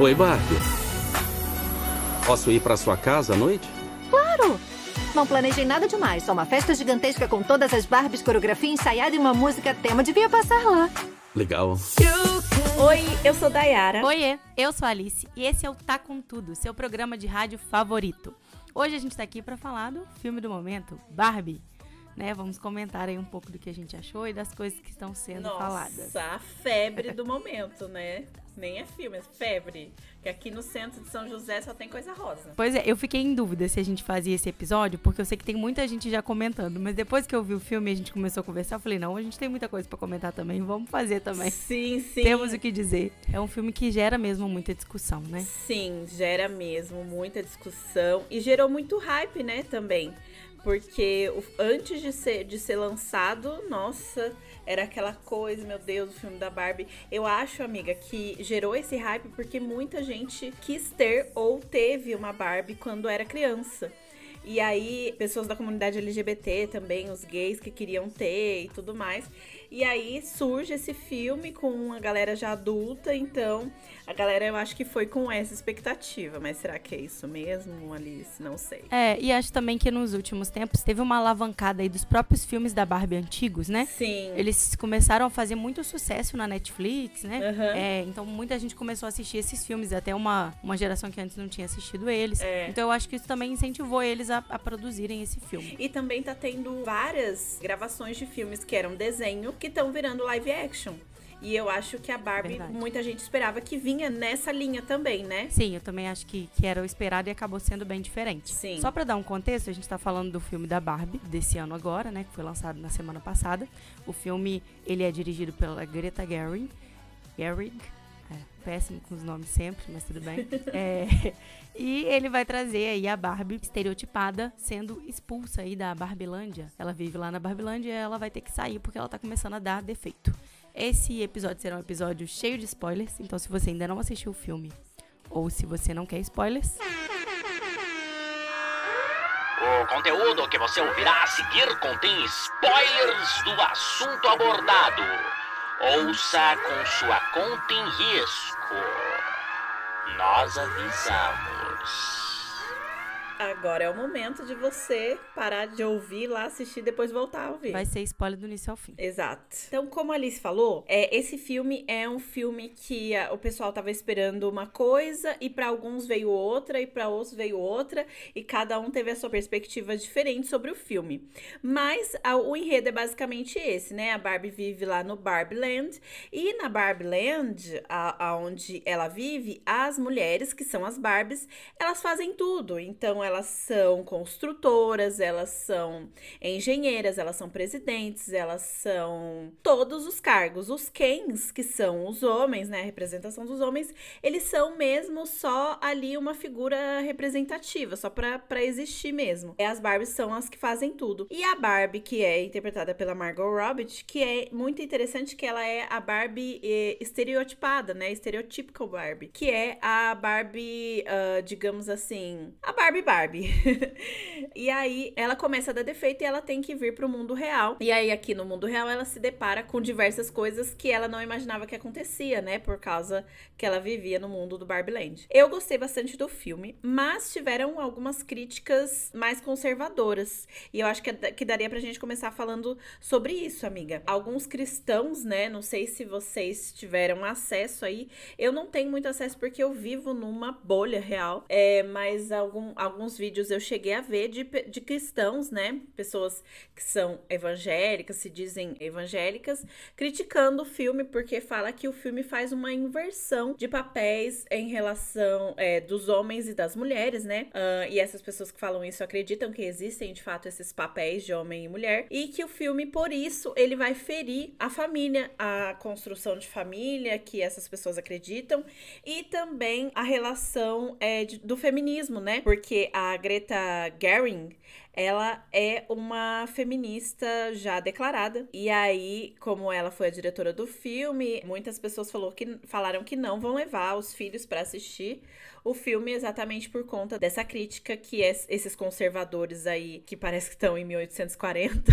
Oi, Barbie. Posso ir para sua casa à noite? Claro! Não planejei nada demais, só uma festa gigantesca com todas as Barbies, coreografia ensaiada e uma música tema. Devia passar lá. Legal. Oi, eu sou Dayara. Oiê, eu sou a Alice e esse é o Tá Com Tudo, seu programa de rádio favorito. Hoje a gente tá aqui para falar do filme do momento, Barbie. Né, vamos comentar aí um pouco do que a gente achou e das coisas que estão sendo Nossa, faladas. a febre do momento, né? Nem é filme, é febre. Que aqui no centro de São José só tem coisa rosa. Pois é, eu fiquei em dúvida se a gente fazia esse episódio, porque eu sei que tem muita gente já comentando, mas depois que eu vi o filme e a gente começou a conversar, eu falei, não, a gente tem muita coisa para comentar também, vamos fazer também. Sim, sim. Temos o que dizer. É um filme que gera mesmo muita discussão, né? Sim, gera mesmo muita discussão e gerou muito hype, né, também. Porque antes de ser, de ser lançado, nossa, era aquela coisa, meu Deus, o filme da Barbie. Eu acho, amiga, que gerou esse hype porque muita gente quis ter ou teve uma Barbie quando era criança. E aí, pessoas da comunidade LGBT também, os gays que queriam ter e tudo mais. E aí surge esse filme com uma galera já adulta, então a galera eu acho que foi com essa expectativa. Mas será que é isso mesmo, Alice? Não sei. É, e acho também que nos últimos tempos teve uma alavancada aí dos próprios filmes da Barbie antigos, né? Sim. Eles começaram a fazer muito sucesso na Netflix, né? Aham. É, então muita gente começou a assistir esses filmes, até uma, uma geração que antes não tinha assistido eles. É. Então eu acho que isso também incentivou eles a, a produzirem esse filme. E também tá tendo várias gravações de filmes que eram desenho que estão virando live action. E eu acho que a Barbie, Verdade. muita gente esperava que vinha nessa linha também, né? Sim, eu também acho que, que era o esperado e acabou sendo bem diferente. Sim. Só pra dar um contexto, a gente tá falando do filme da Barbie, desse ano agora, né? Que foi lançado na semana passada. O filme, ele é dirigido pela Greta Gerwig. Gerwig. É, péssimo com os nomes sempre, mas tudo bem. É, e ele vai trazer aí a Barbie estereotipada sendo expulsa aí da Barbilândia. Ela vive lá na Barbilândia e ela vai ter que sair porque ela tá começando a dar defeito. Esse episódio será um episódio cheio de spoilers, então se você ainda não assistiu o filme ou se você não quer spoilers, O conteúdo que você ouvirá a seguir contém spoilers do assunto abordado. Ouça com sua conta em risco. Nós avisamos. Agora é o momento de você parar de ouvir lá, assistir e depois voltar a ouvir. vai ser spoiler do início ao fim. Exato. Então, como a Alice falou, é, esse filme é um filme que ah, o pessoal tava esperando uma coisa e pra alguns veio outra e pra outros veio outra e cada um teve a sua perspectiva diferente sobre o filme. Mas ah, o enredo é basicamente esse, né? A Barbie vive lá no Barbie Land e na Barbie Land, a, aonde ela vive, as mulheres que são as Barbies, elas fazem tudo. Então, elas são construtoras, elas são engenheiras, elas são presidentes, elas são todos os cargos. Os Kens, que são os homens, né, a representação dos homens, eles são mesmo só ali uma figura representativa, só pra, existir mesmo. E as Barbies são as que fazem tudo. E a Barbie, que é interpretada pela Margot Robbie, que é muito interessante que ela é a Barbie eh, estereotipada, né, stereotypical Barbie, que é a Barbie, ah, digamos assim, a Barbie Barbie. e aí ela começa a dar defeito e ela tem que vir pro mundo real. E aí aqui no mundo real ela se depara com diversas coisas que ela não imaginava que acontecia, né? Por causa que ela vivia no mundo do Barbie Land. Eu gostei bastante do filme, mas tiveram algumas críticas mais conservadoras. E eu acho que, que daria pra gente começar falando sobre isso, amiga. Alguns cristãos, né? Não sei se vocês tiveram acesso aí. Eu não tenho muito acesso porque eu vivo numa bolha real. É, mas algum, alguns vídeos eu cheguei a ver de, de cristãos, né? Pessoas que são evangélicas, se dizem evangélicas, criticando o filme porque fala que o filme faz uma inversão de papéis em relação é, dos homens e das mulheres, né? Ah, e essas pessoas que falam isso acreditam que existem de fato esses papéis de homem e mulher e que o filme, por isso, ele vai ferir a família, a construção de família que essas pessoas acreditam e também a relação é, de- do feminismo, né? Porque a Greta Gerwig ela é uma feminista já declarada. E aí, como ela foi a diretora do filme, muitas pessoas falou que, falaram que não vão levar os filhos para assistir o filme exatamente por conta dessa crítica que esses conservadores aí, que parece que estão em 1840,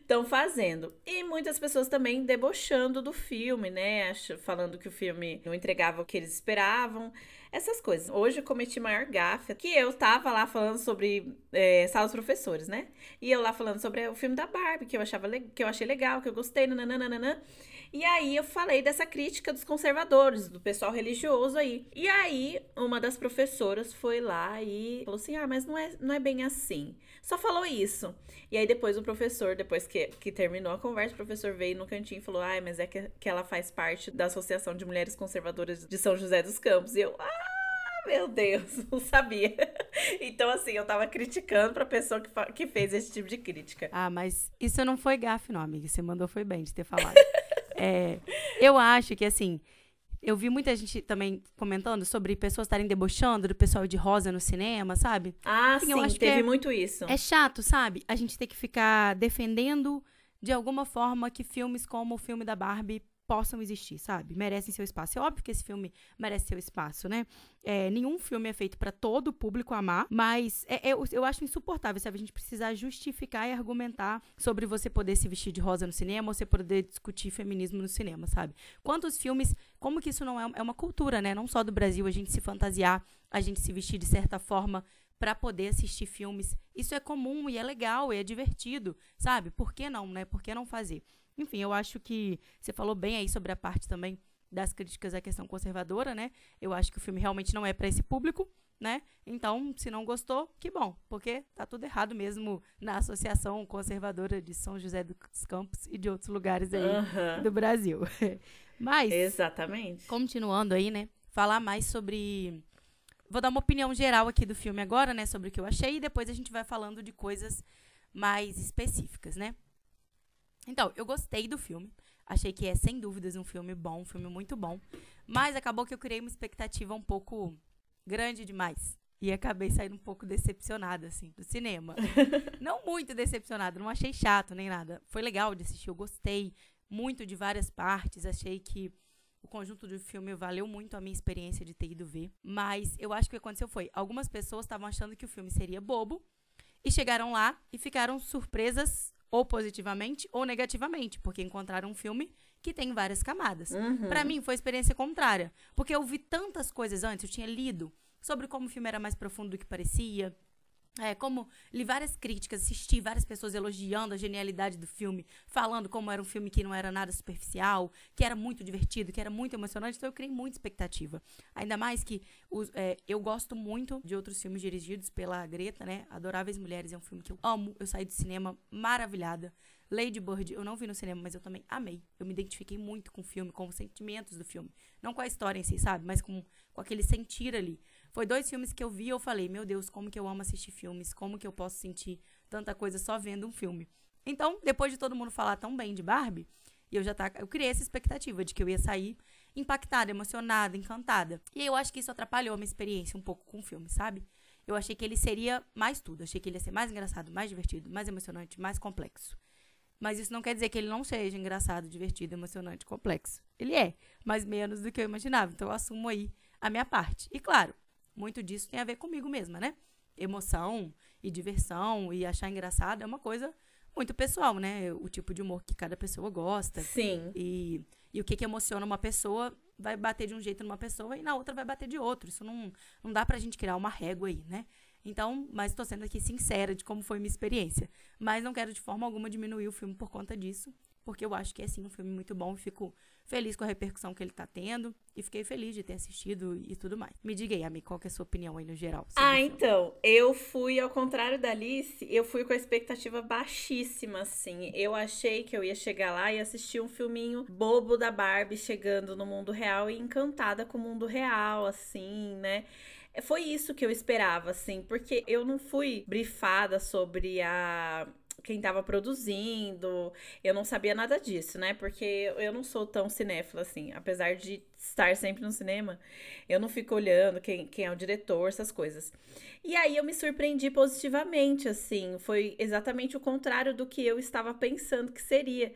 estão fazendo. E muitas pessoas também debochando do filme, né? Falando que o filme não entregava o que eles esperavam essas coisas. Hoje eu cometi maior gafe, que eu tava lá falando sobre é, salas professores, né? E eu lá falando sobre o filme da Barbie, que eu achava que eu achei legal, que eu gostei, nananana. E aí eu falei dessa crítica dos conservadores, do pessoal religioso aí. E aí uma das professoras foi lá e falou assim: "Ah, mas não é, não é bem assim". Só falou isso. E aí depois o professor, depois que, que terminou a conversa, o professor veio no cantinho e falou: "Ai, mas é que, que ela faz parte da Associação de Mulheres Conservadoras de São José dos Campos". E eu: "Ah, meu Deus, não sabia. Então, assim, eu tava criticando pra pessoa que, que fez esse tipo de crítica. Ah, mas isso não foi gafe, não, amiga. Você mandou foi bem de ter falado. É, eu acho que, assim, eu vi muita gente também comentando sobre pessoas estarem debochando do pessoal de rosa no cinema, sabe? Ah, Enfim, sim, teve é, muito isso. É chato, sabe? A gente ter que ficar defendendo de alguma forma que filmes como o filme da Barbie possam existir, sabe? Merecem seu espaço. É óbvio que esse filme merece seu espaço, né? É, nenhum filme é feito para todo o público amar, mas é, é, eu acho insuportável, sabe? A gente precisar justificar e argumentar sobre você poder se vestir de rosa no cinema ou você poder discutir feminismo no cinema, sabe? Quantos filmes, como que isso não é, é uma cultura, né? Não só do Brasil, a gente se fantasiar, a gente se vestir de certa forma para poder assistir filmes. Isso é comum e é legal, e é divertido, sabe? Por que não, né? Por que não fazer? Enfim, eu acho que você falou bem aí sobre a parte também das críticas à questão conservadora, né? Eu acho que o filme realmente não é para esse público, né? Então, se não gostou, que bom, porque tá tudo errado mesmo na Associação Conservadora de São José dos Campos e de outros lugares aí uhum. do Brasil. Mas Exatamente. Continuando aí, né? Falar mais sobre Vou dar uma opinião geral aqui do filme agora, né, sobre o que eu achei e depois a gente vai falando de coisas mais específicas, né? Então, eu gostei do filme. Achei que é, sem dúvidas, um filme bom, um filme muito bom. Mas acabou que eu criei uma expectativa um pouco grande demais. E acabei saindo um pouco decepcionada, assim, do cinema. não muito decepcionada, não achei chato nem nada. Foi legal de assistir, eu gostei muito de várias partes. Achei que o conjunto do filme valeu muito a minha experiência de ter ido ver. Mas eu acho que o que aconteceu foi: algumas pessoas estavam achando que o filme seria bobo. E chegaram lá e ficaram surpresas ou positivamente ou negativamente, porque encontraram um filme que tem várias camadas. Uhum. Para mim foi experiência contrária, porque eu vi tantas coisas antes, eu tinha lido sobre como o filme era mais profundo do que parecia, é, como li várias críticas, assisti várias pessoas elogiando a genialidade do filme, falando como era um filme que não era nada superficial, que era muito divertido, que era muito emocionante, então eu criei muita expectativa. Ainda mais que os, é, eu gosto muito de outros filmes dirigidos pela Greta, né? Adoráveis Mulheres é um filme que eu amo, eu saí do cinema maravilhada. Lady Bird eu não vi no cinema, mas eu também amei. Eu me identifiquei muito com o filme, com os sentimentos do filme. Não com a história em si, sabe? Mas com, com aquele sentir ali. Foi dois filmes que eu vi e eu falei, meu Deus, como que eu amo assistir filmes, como que eu posso sentir tanta coisa só vendo um filme. Então, depois de todo mundo falar tão bem de Barbie, eu já tá, eu criei essa expectativa de que eu ia sair impactada, emocionada, encantada. E eu acho que isso atrapalhou a minha experiência um pouco com o filme, sabe? Eu achei que ele seria mais tudo. Achei que ele ia ser mais engraçado, mais divertido, mais emocionante, mais complexo. Mas isso não quer dizer que ele não seja engraçado, divertido, emocionante, complexo. Ele é, mas menos do que eu imaginava. Então eu assumo aí a minha parte. E claro, muito disso tem a ver comigo mesma, né? Emoção e diversão e achar engraçado é uma coisa muito pessoal, né? O tipo de humor que cada pessoa gosta. Sim. E, e o que, que emociona uma pessoa vai bater de um jeito numa pessoa e na outra vai bater de outro. Isso não, não dá pra gente criar uma régua aí, né? Então, mas estou sendo aqui sincera de como foi minha experiência. Mas não quero de forma alguma diminuir o filme por conta disso porque eu acho que é sim um filme muito bom. Fico feliz com a repercussão que ele tá tendo e fiquei feliz de ter assistido e tudo mais. Me diga aí, Ami, qual que é a sua opinião aí no geral? Ah, então, eu fui ao contrário da Alice, eu fui com a expectativa baixíssima, assim. Eu achei que eu ia chegar lá e assistir um filminho bobo da Barbie chegando no mundo real e encantada com o mundo real, assim, né? Foi isso que eu esperava, assim, porque eu não fui brifada sobre a quem tava produzindo. Eu não sabia nada disso, né? Porque eu não sou tão cinéfila assim. Apesar de estar sempre no cinema, eu não fico olhando quem, quem é o diretor, essas coisas. E aí eu me surpreendi positivamente, assim. Foi exatamente o contrário do que eu estava pensando que seria.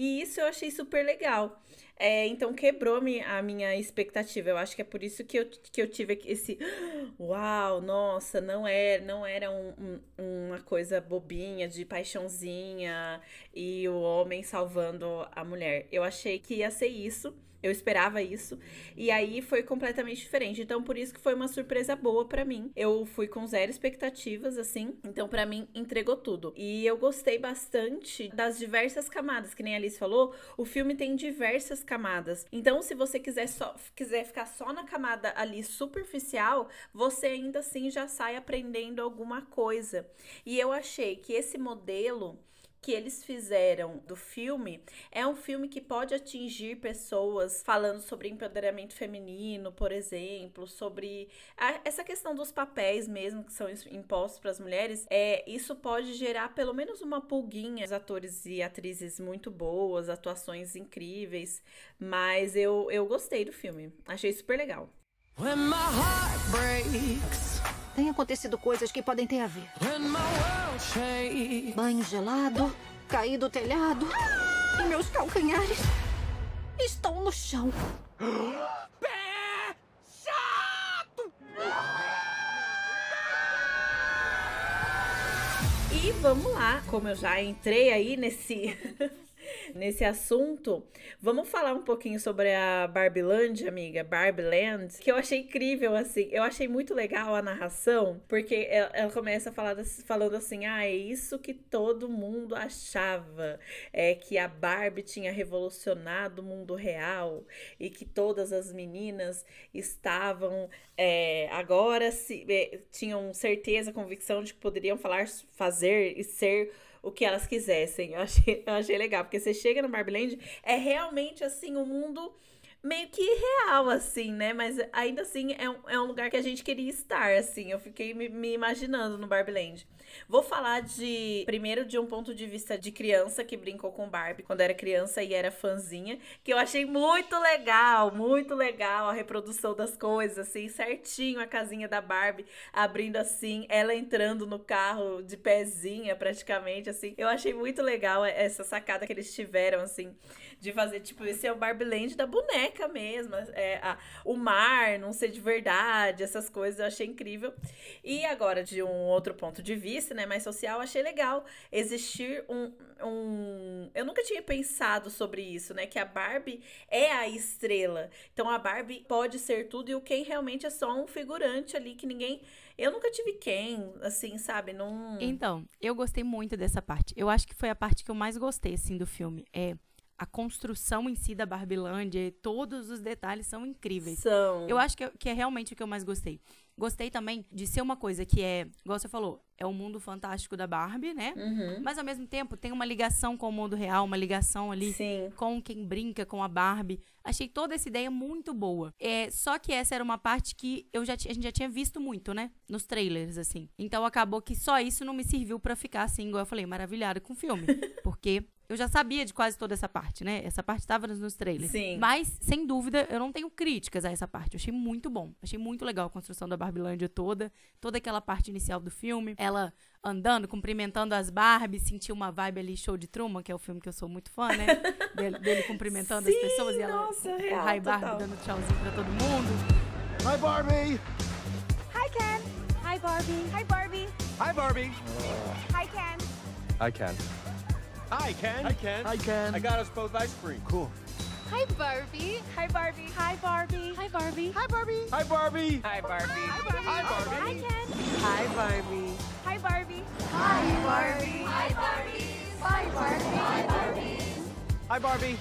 E isso eu achei super legal. É, então quebrou a minha expectativa. Eu acho que é por isso que eu, que eu tive esse uau, nossa, não era, não era um, um, uma coisa bobinha de paixãozinha e o homem salvando a mulher. Eu achei que ia ser isso. Eu esperava isso. E aí foi completamente diferente. Então, por isso que foi uma surpresa boa para mim. Eu fui com zero expectativas, assim. Então, para mim, entregou tudo. E eu gostei bastante das diversas camadas. Que nem a Alice falou, o filme tem diversas camadas. Então, se você quiser, só, quiser ficar só na camada ali superficial, você ainda assim já sai aprendendo alguma coisa. E eu achei que esse modelo que eles fizeram do filme é um filme que pode atingir pessoas falando sobre empoderamento feminino, por exemplo, sobre a, essa questão dos papéis mesmo que são impostos para as mulheres. É, isso pode gerar pelo menos uma pulguinha. Os atores e atrizes muito boas, atuações incríveis, mas eu, eu gostei do filme. Achei super legal. When my heart breaks. Tem acontecido coisas que podem ter a ver. Banho gelado, caí do telhado e meus calcanhares estão no chão. Pé chato! E vamos lá, como eu já entrei aí nesse nesse assunto, vamos falar um pouquinho sobre a Barbieland, amiga, Barbieland, que eu achei incrível, assim. Eu achei muito legal a narração, porque ela, ela começa falar, falando assim: ah, é isso que todo mundo achava, é que a Barbie tinha revolucionado o mundo real e que todas as meninas estavam é, agora se é, tinham certeza, convicção de que poderiam falar, fazer e ser o que elas quisessem. Eu achei, eu achei legal, porque você chega no Barbie é realmente assim, o um mundo meio que real, assim, né? Mas ainda assim é um, é um lugar que a gente queria estar, assim. Eu fiquei me, me imaginando no Barbie Land. Vou falar de primeiro de um ponto de vista de criança que brincou com Barbie quando era criança e era fãzinha, que eu achei muito legal, muito legal a reprodução das coisas, assim, certinho a casinha da Barbie abrindo assim, ela entrando no carro de pezinha praticamente, assim. Eu achei muito legal essa sacada que eles tiveram, assim de fazer, tipo, esse é o Barbie Land da boneca mesmo. É, a, o mar não ser de verdade, essas coisas eu achei incrível. E agora, de um outro ponto de vista, né, mais social, achei legal existir um, um. Eu nunca tinha pensado sobre isso, né? Que a Barbie é a estrela. Então a Barbie pode ser tudo e o Ken realmente é só um figurante ali que ninguém. Eu nunca tive Ken, assim, sabe? Não. Então, eu gostei muito dessa parte. Eu acho que foi a parte que eu mais gostei, assim, do filme. É a construção em si da Barbilândia, todos os detalhes são incríveis. São. Eu acho que é, que é realmente o que eu mais gostei. Gostei também de ser uma coisa que é, igual você falou, é o mundo fantástico da Barbie, né? Uhum. Mas ao mesmo tempo tem uma ligação com o mundo real, uma ligação ali Sim. com quem brinca com a Barbie. Achei toda essa ideia muito boa. É, só que essa era uma parte que eu já, a gente já tinha visto muito, né? Nos trailers, assim. Então acabou que só isso não me serviu para ficar assim, igual eu falei, maravilhada com o filme. Porque eu já sabia de quase toda essa parte, né? Essa parte estava nos trailers. Sim. Mas, sem dúvida, eu não tenho críticas a essa parte. Eu achei muito bom. Achei muito legal a construção da Barbilândia toda. Toda aquela parte inicial do filme. Ela andando, cumprimentando as Barbies, sentiu uma vibe ali, show de Truman, que é o filme que eu sou muito fã, né? dele, dele cumprimentando Sim, as pessoas e ela. Nossa, real, Hi Barbie dando tchauzinho pra todo mundo. Hi Barbie! Hi Ken! Hi Barbie! Hi Barbie! Hi Barbie! Hi Ken! Hi Ken. Hi, Ken. Hi, Ken. Hi, Ken. I got us both ice cream. Cool. Hi, Barbie. Hi, Barbie. Hi, Barbie. Hi, Barbie. Hi, Barbie. Hi, Barbie. Hi, Barbie. Hi, Barbie. Hi, Barbie. Hi, Ken. Hi, Barbie. Hi, Barbie. Hi, Barbie. Hi, Barbie. Hi, Barbie. Hi, Barbie. Hi, Barbie.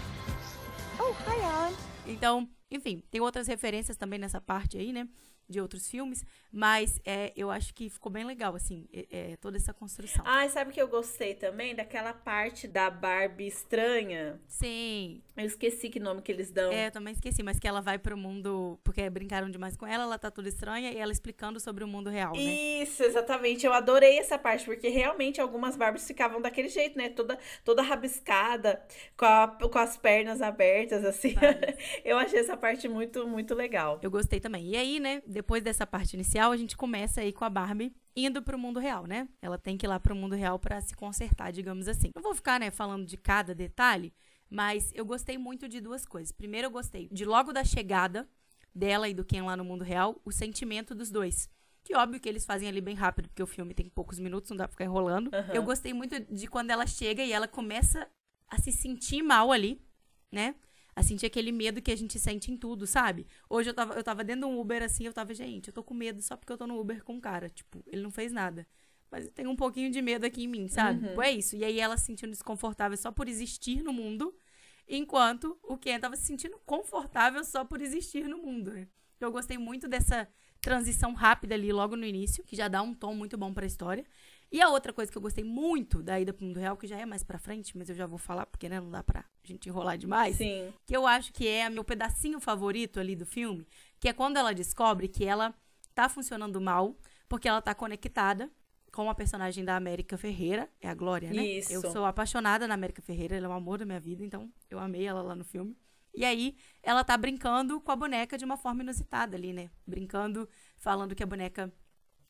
Oh, hi, Alan. Então, enfim, tem outras referências também nessa parte aí, né? De outros filmes, mas é, eu acho que ficou bem legal, assim, é, é, toda essa construção. Ah, sabe que eu gostei também? Daquela parte da Barbie estranha. Sim. Eu esqueci que nome que eles dão. É, eu também esqueci, mas que ela vai pro mundo, porque brincaram demais com ela, ela tá toda estranha, e ela explicando sobre o mundo real, né? Isso, exatamente. Eu adorei essa parte, porque realmente algumas Barbies ficavam daquele jeito, né? Toda, toda rabiscada, com, a- com as pernas abertas, assim. eu achei essa parte muito, muito legal. Eu gostei também. E aí, né, depois dessa parte inicial, a gente começa aí com a Barbie indo pro mundo real, né? Ela tem que ir lá pro mundo real pra se consertar, digamos assim. Não vou ficar, né, falando de cada detalhe, mas eu gostei muito de duas coisas. Primeiro, eu gostei de logo da chegada dela e do Ken lá no mundo real, o sentimento dos dois. Que óbvio que eles fazem ali bem rápido, porque o filme tem poucos minutos, não dá pra ficar enrolando. Aham. Eu gostei muito de quando ela chega e ela começa a se sentir mal ali, né? A sentir aquele medo que a gente sente em tudo, sabe? Hoje eu tava, eu tava dentro de um Uber assim, eu tava, gente, eu tô com medo só porque eu tô no Uber com um cara. Tipo, ele não fez nada. Mas tenho um pouquinho de medo aqui em mim, sabe? Tipo, é isso. E aí ela se sentindo desconfortável só por existir no mundo, enquanto o Ken tava se sentindo confortável só por existir no mundo, né? Eu gostei muito dessa transição rápida ali logo no início, que já dá um tom muito bom pra história. E a outra coisa que eu gostei muito da ida pro mundo real, que já é mais pra frente, mas eu já vou falar porque né, não dá pra gente enrolar demais Sim. que eu acho que é meu pedacinho favorito ali do filme, que é quando ela descobre que ela tá funcionando mal, porque ela tá conectada com a personagem da América Ferreira, é a Glória, né? Isso. Eu sou apaixonada na América Ferreira, ela é o amor da minha vida, então eu amei ela lá no filme. E aí, ela tá brincando com a boneca de uma forma inusitada ali, né? Brincando, falando que a boneca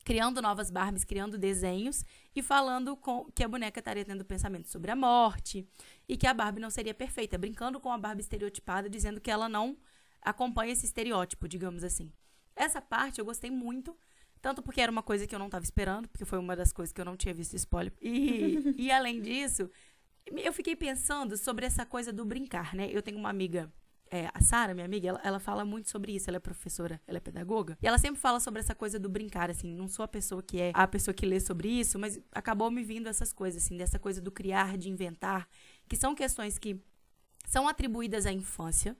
criando novas Barbies, criando desenhos e falando com que a boneca estaria tendo pensamentos sobre a morte e que a Barbie não seria perfeita, brincando com a Barbie estereotipada, dizendo que ela não acompanha esse estereótipo, digamos assim. Essa parte eu gostei muito, tanto porque era uma coisa que eu não estava esperando, porque foi uma das coisas que eu não tinha visto spoiler. E, e além disso, eu fiquei pensando sobre essa coisa do brincar, né? Eu tenho uma amiga é, a Sara, minha amiga, ela, ela fala muito sobre isso. Ela é professora, ela é pedagoga. E ela sempre fala sobre essa coisa do brincar, assim. Não sou a pessoa que é a pessoa que lê sobre isso, mas acabou me vindo essas coisas, assim, dessa coisa do criar, de inventar, que são questões que são atribuídas à infância,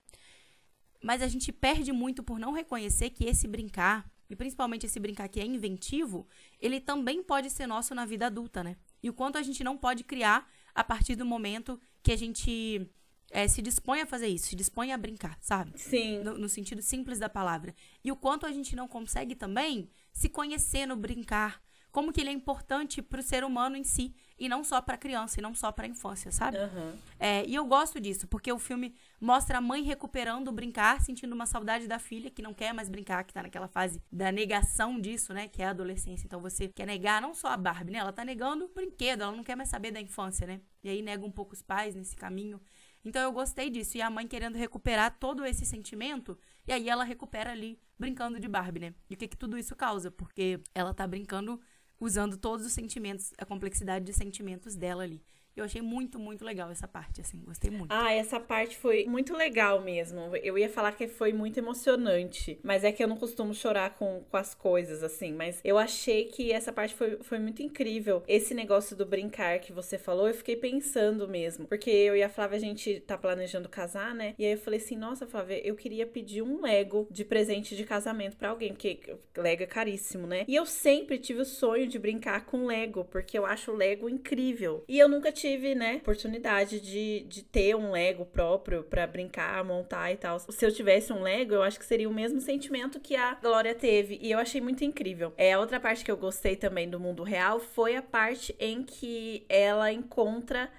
mas a gente perde muito por não reconhecer que esse brincar, e principalmente esse brincar que é inventivo, ele também pode ser nosso na vida adulta, né? E o quanto a gente não pode criar a partir do momento que a gente é, se dispõe a fazer isso, se dispõe a brincar, sabe? Sim. No, no sentido simples da palavra. E o quanto a gente não consegue também se conhecer no brincar. Como que ele é importante pro ser humano em si. E não só pra criança, e não só pra infância, sabe? Aham. É, e eu gosto disso, porque o filme mostra a mãe recuperando o brincar, sentindo uma saudade da filha, que não quer mais brincar, que tá naquela fase da negação disso, né? Que é a adolescência. Então você quer negar não só a Barbie, né? Ela tá negando o brinquedo, ela não quer mais saber da infância, né? E aí nega um pouco os pais nesse caminho. Então eu gostei disso. E a mãe querendo recuperar todo esse sentimento, e aí ela recupera ali, brincando de Barbie, né? E o que, que tudo isso causa? Porque ela tá brincando usando todos os sentimentos, a complexidade de sentimentos dela ali. Eu achei muito, muito legal essa parte, assim, gostei muito. Ah, essa parte foi muito legal mesmo. Eu ia falar que foi muito emocionante, mas é que eu não costumo chorar com, com as coisas, assim. Mas eu achei que essa parte foi, foi muito incrível. Esse negócio do brincar que você falou, eu fiquei pensando mesmo. Porque eu e a Flávia, a gente tá planejando casar, né? E aí eu falei assim: nossa, Flávia, eu queria pedir um Lego de presente de casamento pra alguém, porque Lego é caríssimo, né? E eu sempre tive o sonho de brincar com Lego, porque eu acho o Lego incrível. E eu nunca tive, né, oportunidade de, de ter um Lego próprio pra brincar, montar e tal. Se eu tivesse um Lego, eu acho que seria o mesmo sentimento que a Glória teve. E eu achei muito incrível. É, a outra parte que eu gostei também do mundo real foi a parte em que ela encontra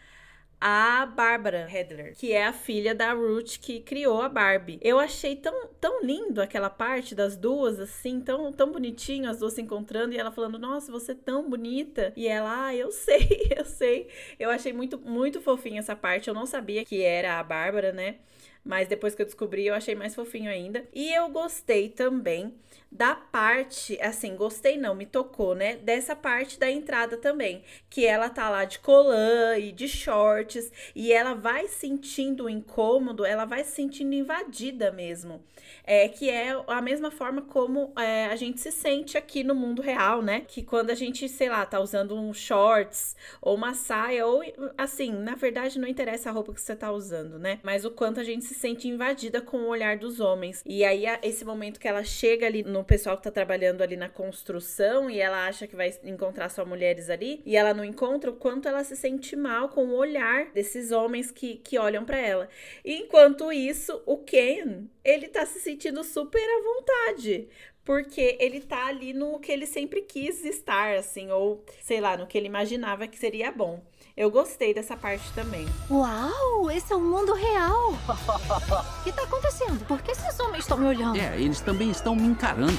a Bárbara Hedler, que é a filha da Ruth que criou a Barbie. Eu achei tão, tão lindo aquela parte das duas, assim, tão, tão bonitinho, as duas se encontrando e ela falando: Nossa, você é tão bonita. E ela, ah, eu sei, eu sei. Eu achei muito, muito fofinha essa parte. Eu não sabia que era a Bárbara, né? Mas depois que eu descobri, eu achei mais fofinho ainda. E eu gostei também da parte, assim, gostei não, me tocou, né? Dessa parte da entrada também. Que ela tá lá de colã e de shorts. E ela vai sentindo incômodo, ela vai se sentindo invadida mesmo. É, que é a mesma forma como é, a gente se sente aqui no mundo real, né? Que quando a gente, sei lá, tá usando um shorts ou uma saia, ou assim, na verdade não interessa a roupa que você tá usando, né? Mas o quanto a gente se se sente invadida com o olhar dos homens. E aí, esse momento que ela chega ali no pessoal que tá trabalhando ali na construção e ela acha que vai encontrar só mulheres ali, e ela não encontra, o quanto ela se sente mal com o olhar desses homens que, que olham pra ela. E enquanto isso, o Ken, ele tá se sentindo super à vontade. Porque ele tá ali no que ele sempre quis estar, assim, ou sei lá, no que ele imaginava que seria bom. Eu gostei dessa parte também. Uau, esse é o mundo real. O que tá acontecendo? Por que esses homens estão me olhando? É, eles também estão me encarando.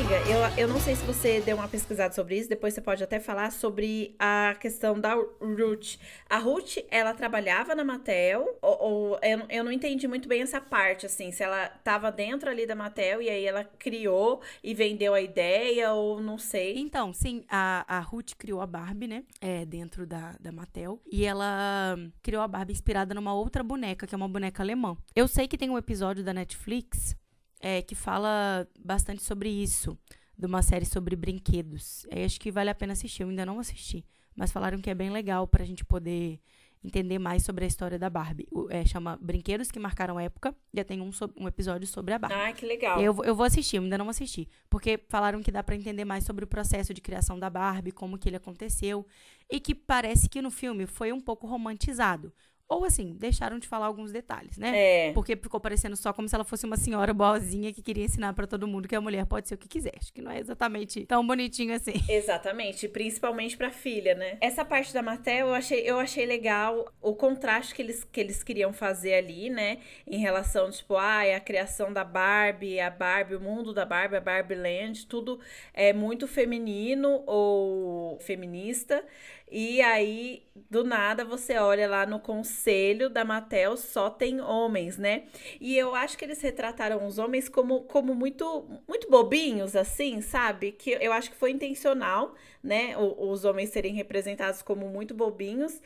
Amiga, eu, eu não sei se você deu uma pesquisada sobre isso, depois você pode até falar sobre a questão da Ruth. A Ruth, ela trabalhava na Mattel, ou, ou eu, não- eu não entendi muito bem essa parte, assim, se ela tava dentro ali da Mattel e aí ela criou e vendeu a ideia, ou não sei. Então, sim, a, a Ruth criou a Barbie, né? É, dentro da, da Mattel. E ela criou a Barbie inspirada numa outra boneca, que é uma boneca alemã. Eu sei que tem um episódio da Netflix é, que fala bastante sobre isso, de uma série sobre brinquedos. Aí acho que vale a pena assistir. Eu ainda não assisti. Mas falaram que é bem legal pra gente poder entender mais sobre a história da Barbie. O- é, chama Brinquedos que Marcaram Época. Já tem um, so- um episódio sobre a Barbie. Ai, que legal. Eu, vou- eu vou assistir, eu ainda não assisti. Porque falaram que dá pra entender mais sobre o processo de criação da Barbie, como que ele aconteceu. E que parece que no filme foi um pouco romantizado. Ou assim, deixaram de falar alguns detalhes, né? É. Porque ficou parecendo só como se ela fosse uma senhora boazinha que queria ensinar pra todo mundo que a mulher pode ser o que quiser. Acho que não é exatamente tão bonitinho assim. Exatamente, principalmente pra filha, né? Essa parte da Mattel eu achei, eu achei legal o contraste que eles, que eles queriam fazer ali, né? Em relação, tipo, ah, a criação da Barbie, a Barbie, o mundo da Barbie, a Barbie Land, tudo é muito feminino ou feminista. E aí, do nada, você olha lá no conselho da Mattel, só tem homens, né? E eu acho que eles retrataram os homens como, como muito, muito bobinhos, assim, sabe? Que eu acho que foi intencional, né? o- Os homens serem representados como muito bobinhos.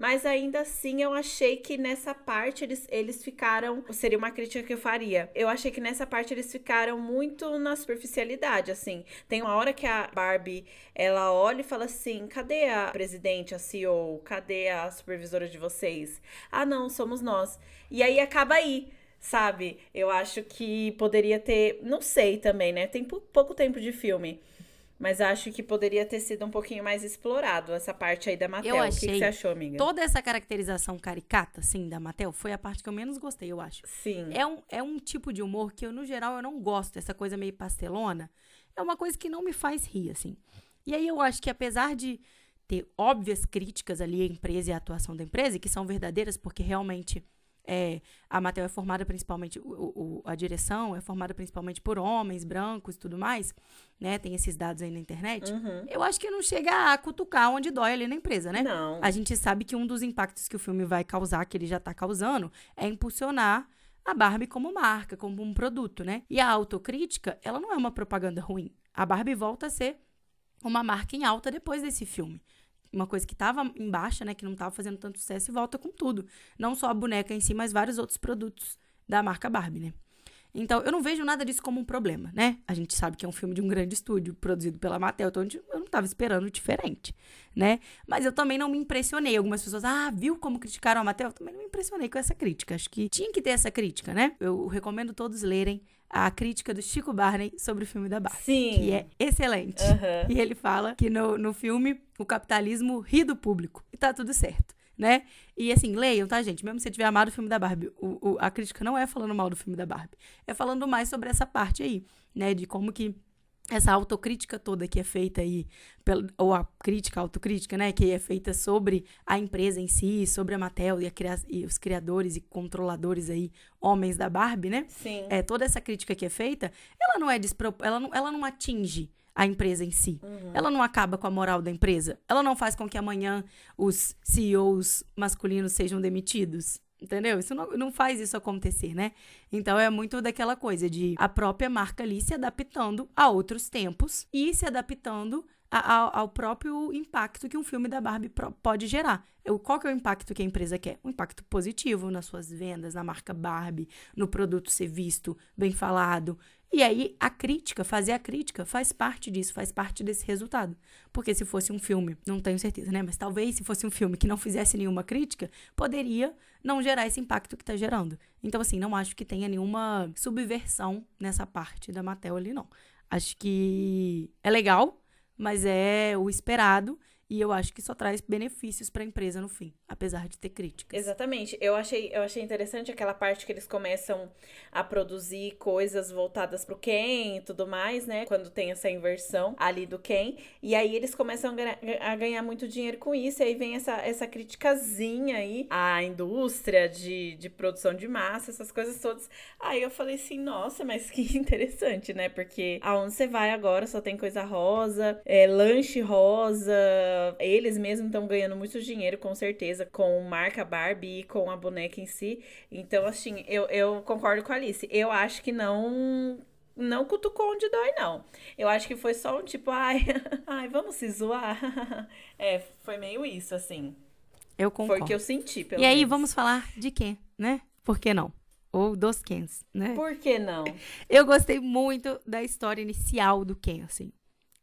Mas ainda assim, eu achei que nessa parte eles, eles ficaram. Seria uma crítica que eu faria. Eu achei que nessa parte eles ficaram muito na superficialidade, assim. Tem uma hora que a Barbie ela olha e fala assim: cadê a presidente, a CEO? Cadê a supervisora de vocês? Ah, não, somos nós. E aí acaba aí. Sabe? Eu acho que poderia ter. Não sei também, né? Tem pou- pouco tempo de filme. Mas acho que poderia ter sido um pouquinho mais explorado essa parte aí da Mattel. Eu O que, que achei você achou, amiga? Toda essa caracterização caricata, assim, da Mattel, foi a parte que eu menos gostei, eu acho. Sim. É um, é um tipo de humor que eu, no geral, eu não gosto. Essa coisa meio pastelona. É uma coisa que não me faz rir, assim. E aí eu acho que apesar de ter óbvias críticas ali à empresa e à atuação da empresa, que são verdadeiras, porque realmente é, a Mattel é formada principalmente, o, o- a direção é formada principalmente por homens brancos e tudo mais, né? Tem esses dados aí na internet. Uhum. Eu acho que não chega a cutucar onde dói ali na empresa, né? Não. A gente sabe que um dos impactos que o filme vai causar, que ele já tá causando, é impulsionar a Barbie como marca, como um produto, né? E a autocrítica, ela não é uma propaganda ruim. A Barbie volta a ser uma marca em alta depois desse filme. Uma coisa que tava em baixa, né, que não tava fazendo tanto sucesso e volta com tudo. Não só a boneca em si, mas vários outros produtos da marca Barbie, né? Então, eu não vejo nada disso como um problema, né? A gente sabe que é um filme de um grande estúdio, produzido pela Mattel, então eu não tava esperando diferente, né? Mas eu também não me impressionei. Algumas pessoas, ah, viu como criticaram a Mattel? Eu também não me impressionei com essa crítica. Acho que tinha que ter essa crítica, né? Eu recomendo todos lerem a crítica do Chico Barney sobre o filme da Barbie. Sim. Que é excelente. Aham. E ele fala que no, no filme o capitalismo ri do público. E tá tudo certo, né? E assim, leiam, tá, gente? Mesmo se você tiver amado o filme da Barbie, o, o- a crítica não é falando mal do filme da Barbie. É falando mais sobre essa parte aí, né? De como que essa autocrítica toda que é feita aí, ou a crítica, a autocrítica, né? Que é feita sobre a empresa em si, sobre a Mattel e, a cria- e os criadores e controladores aí, homens da Barbie, né? Sim. é, toda essa crítica que é feita, ela não é ela, não, ela não atinge a empresa em si. Ela não acaba com a moral da empresa. Ela não faz com que amanhã os CEOs masculinos sejam demitidos. Entendeu? Isso não, não faz isso acontecer, né? Então é muito daquela coisa de a própria marca ali se adaptando a outros tempos e se adaptando a- ao, ao próprio impacto que um filme da Barbie pode gerar. Eu- Qual que é o impacto que a empresa quer? Um impacto positivo nas suas vendas, na marca Barbie, no produto ser visto, bem falado. E aí, a crítica, fazer a crítica, faz parte disso, faz parte desse resultado. Porque se fosse um filme, não tenho certeza, né? Mas talvez se fosse um filme que não fizesse nenhuma crítica, poderia não gerar esse impacto que tá gerando. Então, assim, não acho que tenha nenhuma subversão nessa parte da Mattel ali, não. Acho que é legal, mas é o esperado. E eu acho que só traz benefícios para a empresa no fim, apesar de ter críticas. Exatamente. Eu achei, eu achei interessante aquela parte que eles começam a produzir coisas voltadas pro Ken e tudo mais, né? Quando tem essa inversão ali do Ken. E aí eles começam a ganhar, a ganhar muito dinheiro com isso. E aí vem essa, essa criticazinha aí à indústria de, de produção de massa, essas coisas todas. Aí eu falei assim, nossa, mas que interessante, né? Porque aonde você vai agora só tem coisa rosa, é, lanche rosa eles mesmos estão ganhando muito dinheiro, com certeza, com marca Barbie e com a boneca em si. Então, assim, eu, eu concordo com a Alice. Eu acho que não não cutucou onde dói, não. Eu acho que foi só um tipo, ai, ai, vamos se zoar. é, foi meio isso, assim. Eu concordo. Foi o que eu senti, pelo E aí, menos. vamos falar de quem, né? Por que não? Ou dos Kens, né? Por que não? Eu gostei muito da história inicial do Ken, assim.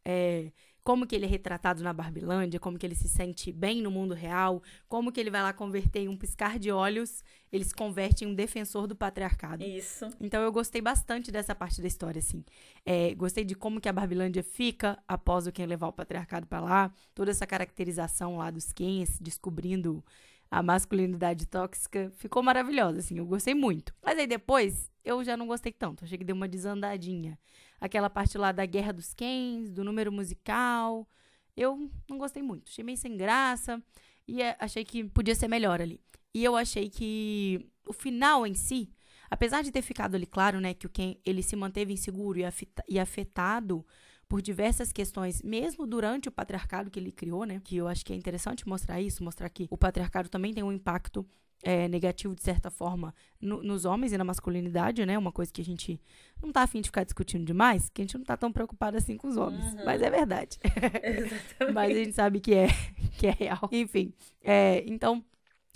É, como que ele é retratado na Barbilândia, como que ele se sente bem no mundo real, como que ele vai lá converter em um piscar de olhos, ele se converte em um defensor do patriarcado. Isso. Então eu gostei bastante dessa parte da história, assim. É, gostei de como que a Barbilândia fica após o Ken levar o patriarcado pra lá, toda essa caracterização lá dos Kens, descobrindo a masculinidade tóxica, ficou maravilhosa, assim, eu gostei muito. Mas aí depois, eu já não gostei tanto, achei que deu uma desandadinha. Aquela parte lá da guerra dos Kens, do número musical, eu não gostei muito, achei meio sem graça e é, achei que podia ser melhor ali. E eu achei que o final em si, apesar de ter ficado ali claro, né, que o Ken, ele se manteve inseguro e afetado por diversas questões, mesmo durante o patriarcado que ele criou, né, que eu acho que é interessante mostrar isso, mostrar que o patriarcado também tem um impacto é, negativo, de certa forma, no- nos homens e na masculinidade, né, uma coisa que a gente não tá afim de ficar discutindo demais, que a gente não tá tão preocupado assim com os homens, mas é verdade. Exatamente. Mas a gente sabe que é, que é real. Enfim, é, então.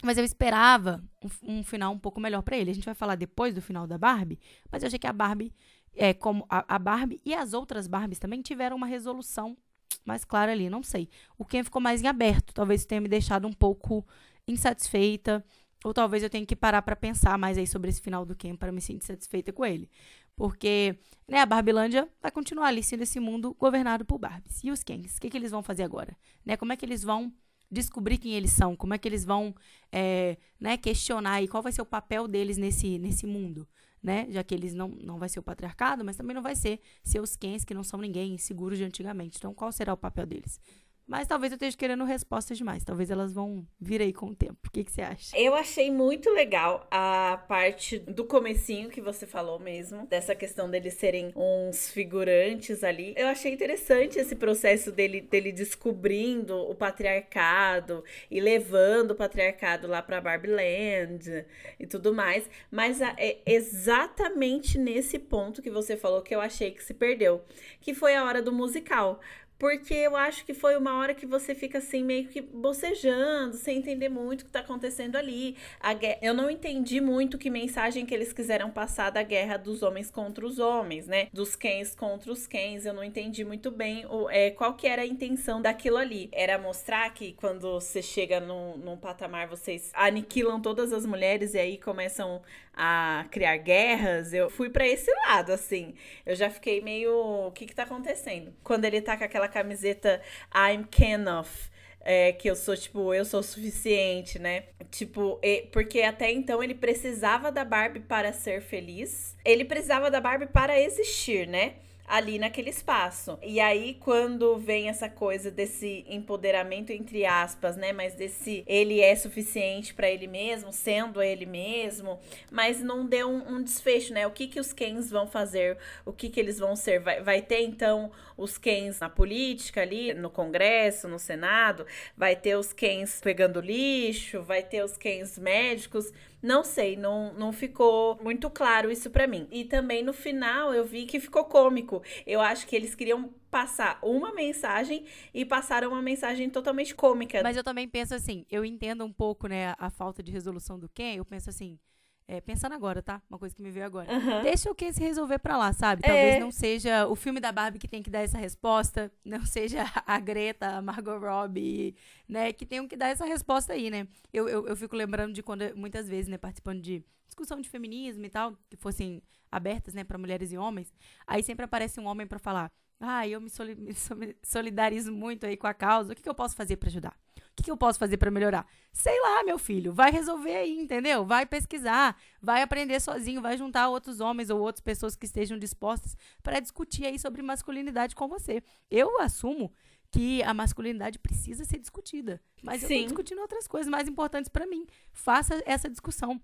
Mas eu esperava um, um final um pouco melhor pra ele. A gente vai falar depois do final da Barbie, mas eu achei que a Barbie, é, como a, a Barbie e as outras Barbies também tiveram uma resolução mais clara ali. Não sei. O Ken ficou mais em aberto. Talvez tenha me deixado um pouco insatisfeita. Ou talvez eu tenha que parar pra pensar mais aí sobre esse final do Ken para me sentir satisfeita com ele. Porque, né, a Barbilândia vai continuar ali sendo esse mundo governado por Barbies. E os Kens? O que, que eles vão fazer agora? Né? Como é que eles vão descobrir quem eles são? Como é que eles vão é, né, questionar aí qual vai ser o papel deles nesse, nesse mundo? Né? Já que eles não, não vai ser o patriarcado, mas também não vai ser seus Kens, que não são ninguém, seguros de antigamente. Então, qual será o papel deles? Mas talvez eu esteja querendo respostas demais. Talvez elas vão vir aí com o tempo. O que, que você acha? Eu achei muito legal a parte do comecinho que você falou mesmo, dessa questão deles serem uns figurantes ali. Eu achei interessante esse processo dele, dele descobrindo o patriarcado e levando o patriarcado lá pra Barbie Land e tudo mais. Mas é exatamente nesse ponto que você falou que eu achei que se perdeu, que foi a hora do musical. Porque eu acho que foi uma hora que você fica assim, meio que bocejando, sem entender muito o que tá acontecendo ali. A gue- Eu não entendi muito que mensagem que eles quiseram passar da guerra dos homens contra os homens, né? Dos Kens contra os Kens. Eu não entendi muito bem o, é, qual que era a intenção daquilo ali. Era mostrar que quando você chega num, num patamar, vocês aniquilam todas as mulheres e aí começam a criar guerras. Eu fui pra esse lado, assim. Eu já fiquei meio. O que que tá acontecendo? Quando ele tá com aquela camiseta I'm Kenough. É, que eu sou, tipo, eu sou o suficiente, né? Tipo, e- porque até então ele precisava da Barbie para ser feliz. Ele precisava da Barbie para existir, né? Ali naquele espaço. E aí, quando vem essa coisa desse empoderamento, entre aspas, né? Mas desse ele é suficiente para ele mesmo, sendo ele mesmo, mas não deu um, um desfecho, né? O que que os Kens vão fazer? O que que eles vão ser? Vai, vai ter, então, os Kens na política ali, no Congresso, no Senado? Vai ter os Kens pegando lixo? Vai ter os Kens médicos? Não sei, não, não ficou muito claro isso pra mim. E também no final eu vi que ficou cômico. Eu acho que eles queriam passar uma mensagem e passaram uma mensagem totalmente cômica. Mas eu também penso assim, eu entendo um pouco, né, a falta de resolução do Ken. Eu penso assim, É, pensando agora, tá? Uma coisa que me veio agora. Aham. Deixa o que se resolver pra lá, sabe? É. Talvez não seja o filme da Barbie que tem que dar essa resposta, não seja a Greta, a Margot Robbie, né? Que tenham que dar essa resposta aí, né? Eu, eu, eu fico lembrando de quando, muitas vezes, né, participando de discussão de feminismo e tal, que fossem abertas, né, pra mulheres e homens, aí sempre aparece um homem pra falar, ah, eu me, soli- me soli- solidarizo muito aí com a causa, o que, que eu posso fazer pra ajudar? O que, que eu posso fazer pra melhorar? Sei lá, meu filho, vai resolver aí, entendeu? Vai pesquisar, vai aprender sozinho, vai juntar outros homens ou outras pessoas que estejam dispostas para discutir aí sobre masculinidade com você. Eu assumo que a masculinidade precisa ser discutida, mas eu Sim. tô discutindo outras coisas mais importantes pra mim. Faça essa discussão.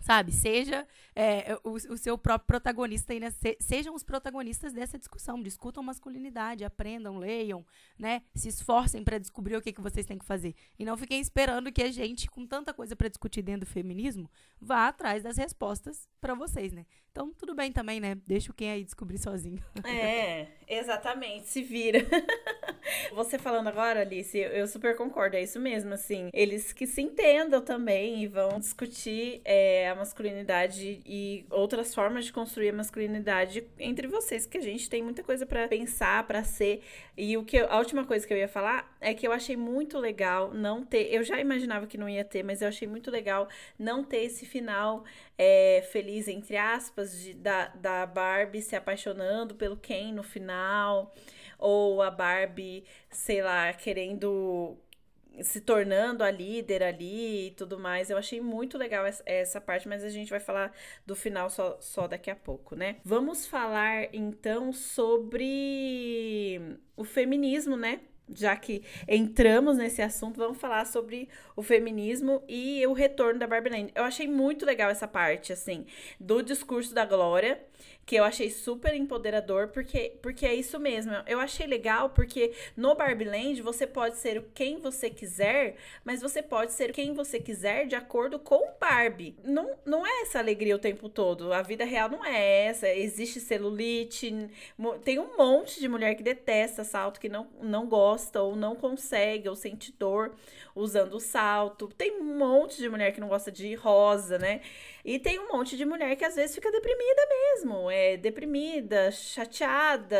Sabe, seja é, o, o seu próprio protagonista né? Se- sejam os protagonistas dessa discussão. Discutam masculinidade, aprendam, leiam, né? Se esforcem para descobrir o que, que vocês têm que fazer. E não fiquem esperando que a gente, com tanta coisa para discutir dentro do feminismo, vá atrás das respostas para vocês, né? Então, tudo bem também, né? Deixa quem aí descobrir sozinho. É, exatamente, se vira. Você falando agora, Alice, eu, super concordo, é isso mesmo, assim. Eles que se entendam também e vão discutir é, a masculinidade e outras formas de construir a masculinidade entre vocês, que a gente tem muita coisa pra pensar, pra ser. E o que eu- a última coisa que eu ia falar é que eu achei muito legal não ter. Eu já imaginava que não ia ter, mas eu achei muito legal não ter esse final é, feliz, entre aspas, de- da, da Barbie se apaixonando pelo Ken no final, ou a Barbie, sei lá, querendo se tornando a líder ali e tudo mais. Eu achei muito legal essa, parte, mas a gente vai falar do final só, só daqui a pouco, né? Vamos falar então sobre o feminismo, né? Já que entramos nesse assunto, vamos falar sobre o feminismo e o retorno da Barbie Land. Eu achei muito legal essa parte, assim, do discurso da Glória, que eu achei super empoderador, porque, porque é isso mesmo. Eu achei legal porque no Barbie Land você pode ser quem você quiser, mas você pode ser quem você quiser de acordo com o Barbie. Não, não é essa alegria o tempo todo. A vida real não é essa. Existe celulite, tem um monte de mulher que detesta salto, que não, não gosta ou não consegue ou sente dor usando o salto. Tem um monte de mulher que não gosta de rosa, né? E tem um monte de mulher que às vezes fica deprimida mesmo, é deprimida, chateada,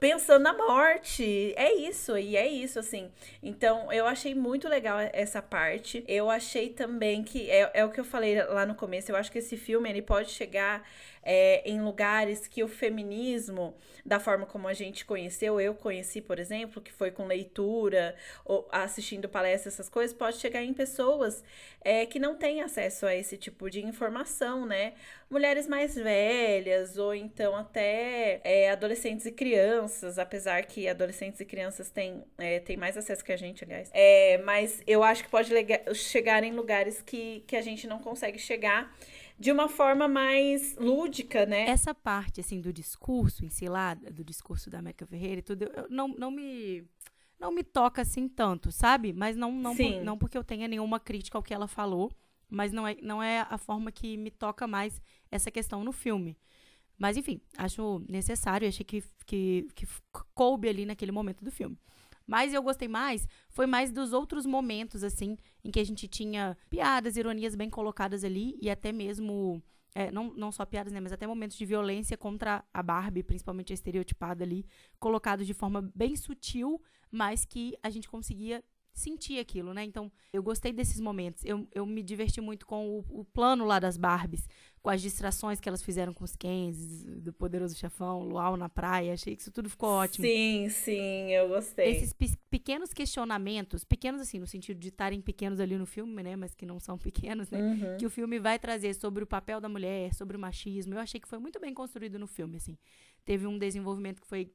pensando na morte. É isso, e é isso, assim. Então, eu achei muito legal essa parte. Eu achei também que, é, é o que eu falei lá no começo, eu acho que esse filme, ele pode chegar é, em lugares que o feminismo, da forma como a gente conheceu, eu conheci, por exemplo, que foi com leitura, ou assistindo palestras, essas coisas, pode chegar em pessoas é, que não têm acesso a esse tipo de informação, né? Mulheres mais velhas, ou então até é, adolescentes e crianças, apesar que adolescentes e crianças têm, é, têm mais acesso que a gente, aliás. É, mas eu acho que pode chegar em lugares que, que a gente não consegue chegar de uma forma mais lúdica, né? Essa parte, assim, do discurso em si lá, do discurso da América Ferreira e tudo, eu não, não me não me toca assim tanto, sabe? Mas não não, por- não porque eu tenha nenhuma crítica ao que ela falou, mas não é, não é a forma que me toca mais essa questão no filme. Mas, enfim, acho necessário, achei que, que, que coube ali naquele momento do filme. Mas eu gostei mais, foi mais dos outros momentos, assim, em que a gente tinha piadas, ironias bem colocadas ali, e até mesmo, é, não, não só piadas, né, mas até momentos de violência contra a Barbie, principalmente a estereotipada ali, colocados de forma bem sutil, mas que a gente conseguia sentir aquilo, né? Então, eu gostei desses momentos. Eu, eu me diverti muito com o, o plano lá das Barbies, com as distrações que elas fizeram com os Kens, do Poderoso Chefão, Luau na praia. Achei que isso tudo ficou ótimo. Sim, sim, eu gostei. Esses pe- pequenos questionamentos, pequenos assim, no sentido de estarem pequenos ali no filme, né? Mas que não são pequenos, né? Uhum. Que o filme vai trazer sobre o papel da mulher, sobre o machismo. Eu achei que foi muito bem construído no filme, assim. Teve um desenvolvimento que foi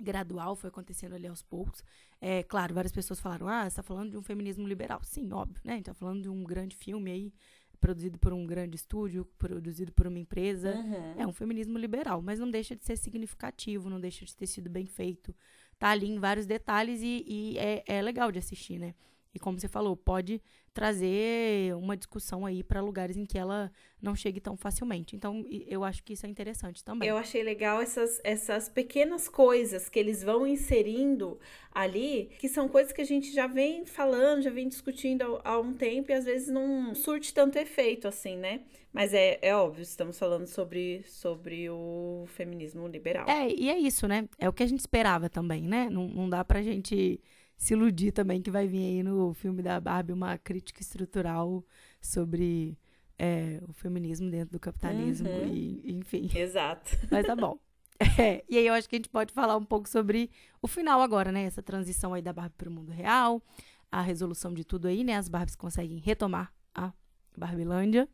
gradual, foi acontecendo ali aos poucos. É, claro, várias pessoas falaram, ah, você tá falando de um feminismo liberal. Sim, óbvio, né? A gente tá falando de um grande filme aí, produzido por um grande estúdio, produzido por uma empresa. Uhum. É um feminismo liberal, mas não deixa de ser significativo, não deixa de ter sido bem feito. Tá ali em vários detalhes e, e é, é legal de assistir, né? E como você falou, pode trazer uma discussão aí para lugares em que ela não chegue tão facilmente. Então, eu acho que isso é interessante também. Eu achei legal essas, essas pequenas coisas que eles vão inserindo ali, que são coisas que a gente já vem falando, já vem discutindo há, há um tempo e às vezes não surte tanto efeito assim, né? Mas é, é óbvio, estamos falando sobre, sobre o feminismo liberal. É, e é isso, né? É o que a gente esperava também, né? Não, não dá pra gente se iludir também que vai vir aí no filme da Barbie uma crítica estrutural sobre é, o feminismo dentro do capitalismo Uhum. e, enfim. Exato. Mas tá bom. É, e aí eu acho que a gente pode falar um pouco sobre o final agora, né? Essa transição aí da Barbie para o mundo real, a resolução de tudo aí, né? As Barbies conseguem retomar a Barbilândia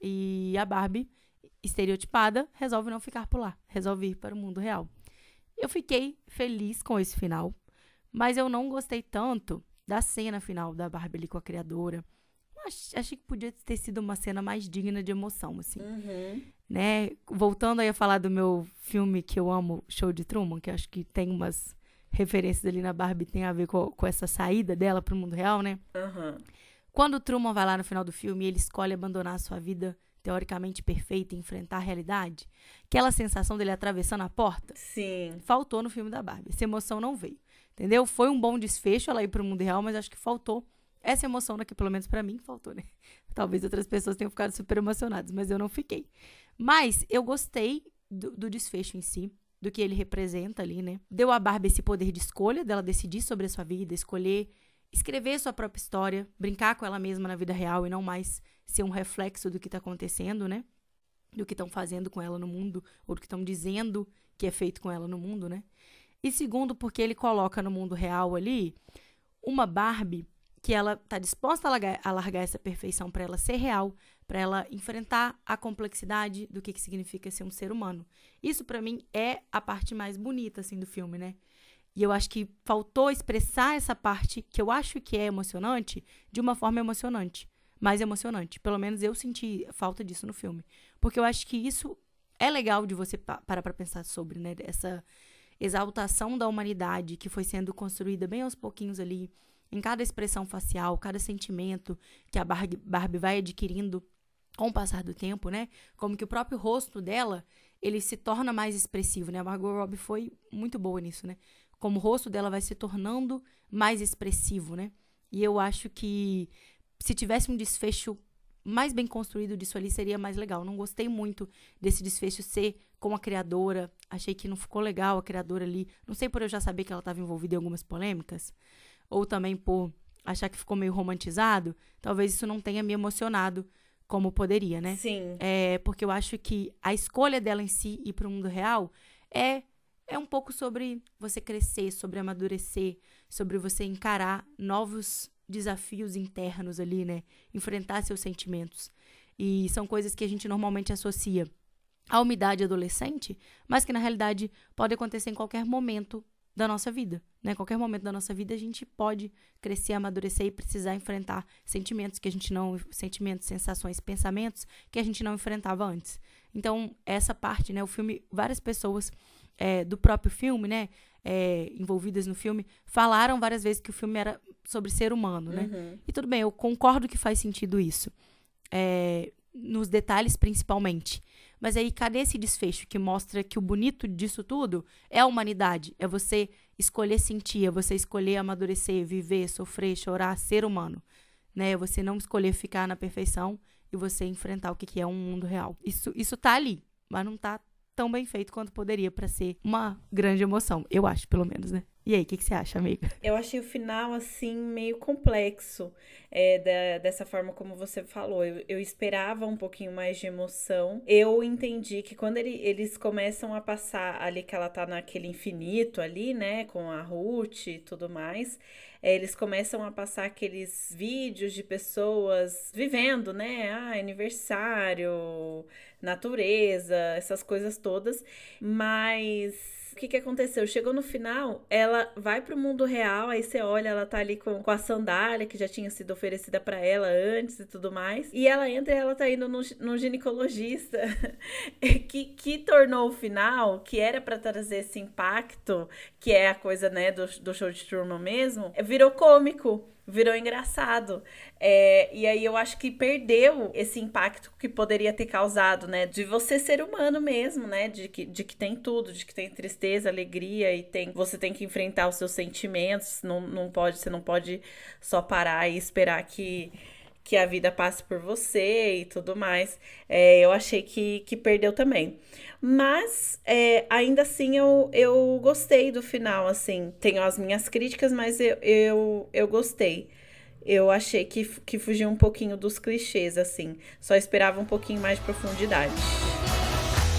e a Barbie estereotipada resolve não ficar por lá, resolve ir para o mundo real. Eu fiquei feliz com esse final, mas eu não gostei tanto da cena final da Barbie ali com a criadora. Ach- Achei que podia ter sido uma cena mais digna de emoção, assim Uhum. né? Voltando aí a falar do meu filme que eu amo, Show de Truman, que acho que tem umas referências ali na Barbie, tem a ver com, com essa saída dela pro mundo real, né? Uhum. Quando o Truman vai lá no final do filme e ele escolhe abandonar a sua vida teoricamente perfeita e enfrentar a realidade, aquela sensação dele atravessando a porta, Sim. faltou no filme da Barbie. Essa emoção não veio, entendeu? Foi um bom desfecho ela ir pro mundo real, mas acho que faltou essa emoção daqui, pelo menos pra mim, faltou, né? Talvez outras pessoas tenham ficado super emocionadas, mas eu não fiquei. Mas eu gostei do, do desfecho em si, do que ele representa ali, né? Deu a Barbie esse poder de escolha, dela decidir sobre a sua vida, escolher escrever sua própria história, brincar com ela mesma na vida real e não mais ser um reflexo do que tá acontecendo, né? Do que estão fazendo com ela no mundo, ou do que estão dizendo que é feito com ela no mundo, né? E segundo, porque ele coloca no mundo real ali uma Barbie que ela tá disposta a largar, a largar essa perfeição para ela ser real, para ela enfrentar a complexidade do que, que significa ser um ser humano. Isso para mim é a parte mais bonita assim do filme, né? E eu acho que faltou expressar essa parte que eu acho que é emocionante de uma forma emocionante, mais emocionante. Pelo menos eu senti falta disso no filme, porque eu acho que isso é legal de você pa- parar para pensar sobre, né? Essa exaltação da humanidade que foi sendo construída bem aos pouquinhos ali, em cada expressão facial, cada sentimento que a Barbie, Barbie vai adquirindo com o passar do tempo, né? Como que o próprio rosto dela, ele se torna mais expressivo, né? A Margot Robbie foi muito boa nisso, né? Como o rosto dela vai se tornando mais expressivo, né? E eu acho que se tivesse um desfecho mais bem construído disso ali, seria mais legal. Não gostei muito desse desfecho ser com a criadora. Achei que não ficou legal a criadora ali. Não sei por eu já saber que ela estava envolvida em algumas polêmicas, ou também por achar que ficou meio romantizado. Talvez isso não tenha me emocionado como poderia, né? Sim. É, porque eu acho que a escolha dela em si ir para o mundo real é, é um pouco sobre você crescer, sobre amadurecer, sobre você encarar novos desafios internos ali, né? Enfrentar seus sentimentos. E são coisas que a gente normalmente associa à umidade adolescente, mas que na realidade pode acontecer em qualquer momento da nossa vida, né? Qualquer momento da nossa vida a gente pode crescer, amadurecer e precisar enfrentar sentimentos que a gente não, sentimentos, sensações, pensamentos que a gente não enfrentava antes. Então essa parte, né? O filme, várias pessoas é, do próprio filme, né? é, envolvidas no filme falaram várias vezes que o filme era sobre ser humano, né? Uhum. E tudo bem, eu concordo que faz sentido isso. É, nos detalhes, principalmente. Mas aí, cadê esse desfecho que mostra que o bonito disso tudo é a humanidade? É você escolher sentir, é você escolher amadurecer, viver, sofrer, chorar, ser humano. Né? É você não escolher ficar na perfeição e você enfrentar o que que é um mundo real. Isso, isso tá ali, mas não tá tão bem feito quanto poderia pra ser uma grande emoção. Eu acho, pelo menos, né? E aí, o que, que você acha, amiga? Eu achei o final, assim, meio complexo, é, da- dessa forma como você falou. Eu, eu esperava um pouquinho mais de emoção. Eu entendi que quando ele- eles começam a passar ali, que ela tá naquele infinito ali, né, com a Ruth e tudo mais, é, eles começam a passar aqueles vídeos de pessoas vivendo, né, ah, aniversário, natureza, essas coisas todas, mas que que aconteceu? Chegou no final, ela vai pro mundo real, aí você olha, ela tá ali com, com a sandália que já tinha sido oferecida pra ela antes e tudo mais. E ela entra e ela tá indo no, gi- no ginecologista, que, que tornou o final, que era pra trazer esse impacto, que é a coisa, né, do, do show de Truman mesmo, virou cômico. Virou engraçado. É, e aí eu acho que perdeu esse impacto que poderia ter causado, né? De você ser humano mesmo, né? De que, de que tem tudo, de que tem tristeza, alegria e tem. Você tem que enfrentar os seus sentimentos. Não, não pode, você não pode só parar e esperar que que a vida passe por você e tudo mais. É, eu achei que, que perdeu também. Mas é, ainda assim eu, eu gostei do final, assim. Tenho as minhas críticas, mas eu, eu, eu gostei. Eu achei que, que fugiu um pouquinho dos clichês, assim. Só esperava um pouquinho mais de profundidade.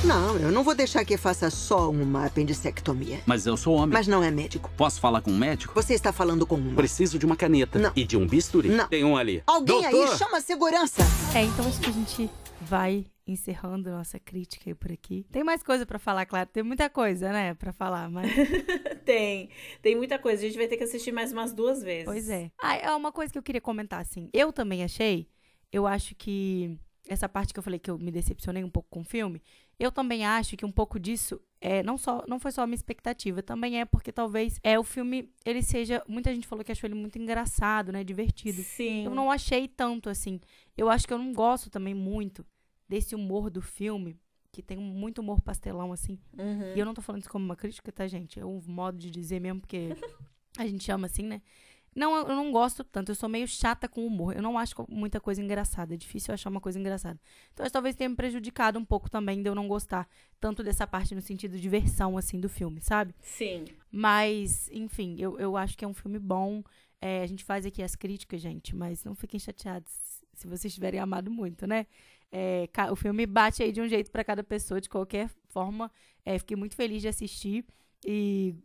Não, eu não vou deixar que faça só uma apendicectomia. Mas eu sou homem. Mas não é médico. Posso falar com um médico? Você está falando com um. Preciso de uma caneta. Não. E de um bisturi. Não. Tem um ali. Alguém Doutor! aí chama a segurança. É, então acho que a gente vai encerrando nossa crítica aí por aqui. Tem mais coisa pra falar, claro. Tem muita coisa, né, pra falar, mas... Tem, tem muita coisa. A gente vai ter que assistir mais umas duas vezes. Pois é. Ah, é uma coisa que eu queria comentar, assim. Eu também achei, eu acho que essa parte que eu falei que eu me decepcionei um pouco com o filme, eu também acho que um pouco disso é não só não foi só a minha expectativa, também é porque talvez é o filme ele seja, muita gente falou que achou ele muito engraçado, né, divertido. Sim. Eu não achei tanto assim. Eu acho que eu não gosto também muito desse humor do filme, que tem muito humor pastelão assim. Uhum. E eu não tô falando isso como uma crítica, tá, gente? É um modo de dizer mesmo, porque a gente chama assim, né? Não, eu não gosto tanto. Eu sou meio chata com humor. Eu não acho muita coisa engraçada. É difícil achar uma coisa engraçada. Então, isso talvez tenha me prejudicado um pouco também de eu não gostar tanto dessa parte no sentido de diversão, assim, do filme, sabe? Sim. Mas, enfim, eu, eu acho que é um filme bom. É, a gente faz aqui as críticas, gente, mas não fiquem chateados se vocês tiverem amado muito, né? É, o filme bate aí de um jeito pra cada pessoa, de qualquer forma. É, fiquei muito feliz de assistir e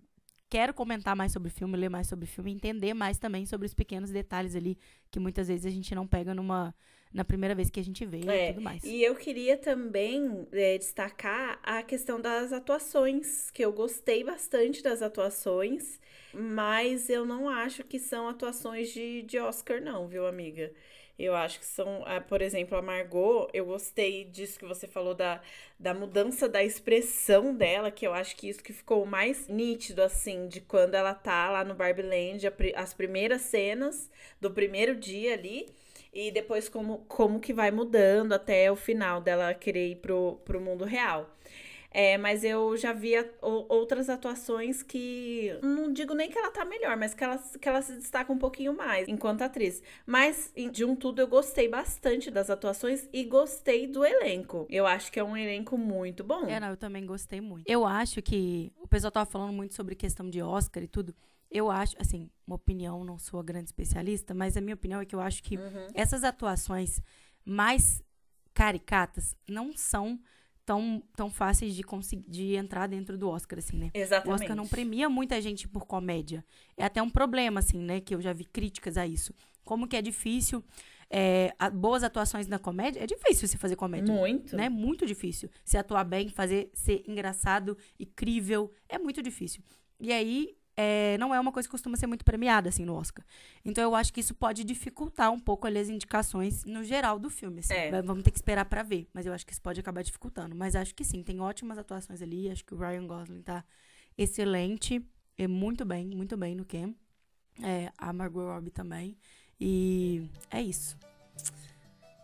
quero comentar mais sobre o filme, ler mais sobre o filme, entender mais também sobre os pequenos detalhes ali que muitas vezes a gente não pega numa na primeira vez que a gente vê É, e tudo mais. E eu queria também é, destacar a questão das atuações, que eu gostei bastante das atuações, mas eu não acho que são atuações de, de Oscar, não, viu, amiga? Eu acho que são, ah, por exemplo, a Margot, eu gostei disso que você falou da, da mudança da expressão dela, que eu acho que isso que ficou mais nítido, assim, de quando ela tá lá no Barbie Land, as primeiras cenas do primeiro dia ali, e depois como, como que vai mudando até o final dela querer ir pro, pro mundo real. É, mas eu já vi outras atuações que. Não digo nem que ela tá melhor, mas que ela, que ela se destaca um pouquinho mais enquanto atriz. Mas, de um tudo, eu gostei bastante das atuações e gostei do elenco. Eu acho que é um elenco muito bom. É, não, eu também gostei muito. Eu acho que o pessoal tava falando muito sobre questão de Oscar e tudo. Eu acho, assim, uma opinião, não sou a grande especialista, mas a minha opinião é que eu acho que essas atuações mais caricatas não são tão, tão fáceis de conseguir de entrar dentro do Oscar, assim, né? O Exatamente. Oscar não premia muita gente por comédia. É até um problema, assim, né? Que eu já vi críticas a isso. Como que é difícil. é, a- boas atuações na comédia. É difícil você fazer comédia. Muito. Né? Muito difícil. Se atuar bem, fazer ser engraçado, incrível. É muito difícil. E aí. É, não é uma coisa que costuma ser muito premiada, assim, no Oscar. Então, eu acho que isso pode dificultar um pouco ali as indicações no geral do filme. assim. É. Vamos ter que esperar pra ver. Mas eu acho que isso pode acabar dificultando. Mas acho que sim, tem ótimas atuações ali. Acho que o Ryan Gosling tá excelente. É muito bem, muito bem no Ken. É, a Margot Robbie também. E é isso.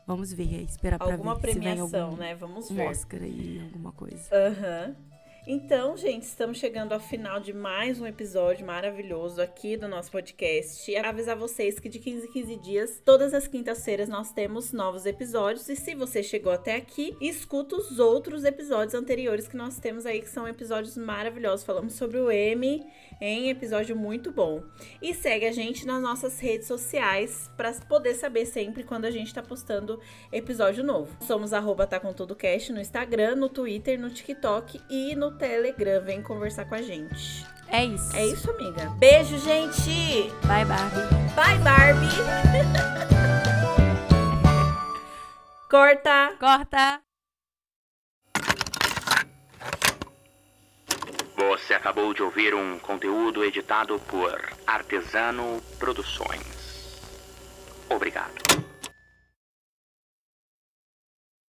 Vamos ver aí, esperar pra Alguma ver se vem premiação, algum né? Vamos um ver. Oscar aí, alguma coisa. Aham. Então, gente, estamos chegando ao final de mais um episódio maravilhoso aqui do nosso podcast. E avisar vocês que de 15 em 15 dias, todas as quintas-feiras, nós temos novos episódios. E se você chegou até aqui, escuta os outros episódios anteriores que nós temos aí, que são episódios maravilhosos. Falamos sobre o M em episódio muito bom. E segue a gente nas nossas redes sociais para poder saber sempre quando a gente tá postando episódio novo. Somos arroba tá com tudo cast no Instagram, no Twitter, no TikTok e no Telegram. Vem conversar com a gente. É isso. É isso, amiga. Beijo, gente! Bye, Barbie. Bye, Barbie! Corta! Corta! Você acabou de ouvir um conteúdo editado por Artesano Produções. Obrigado.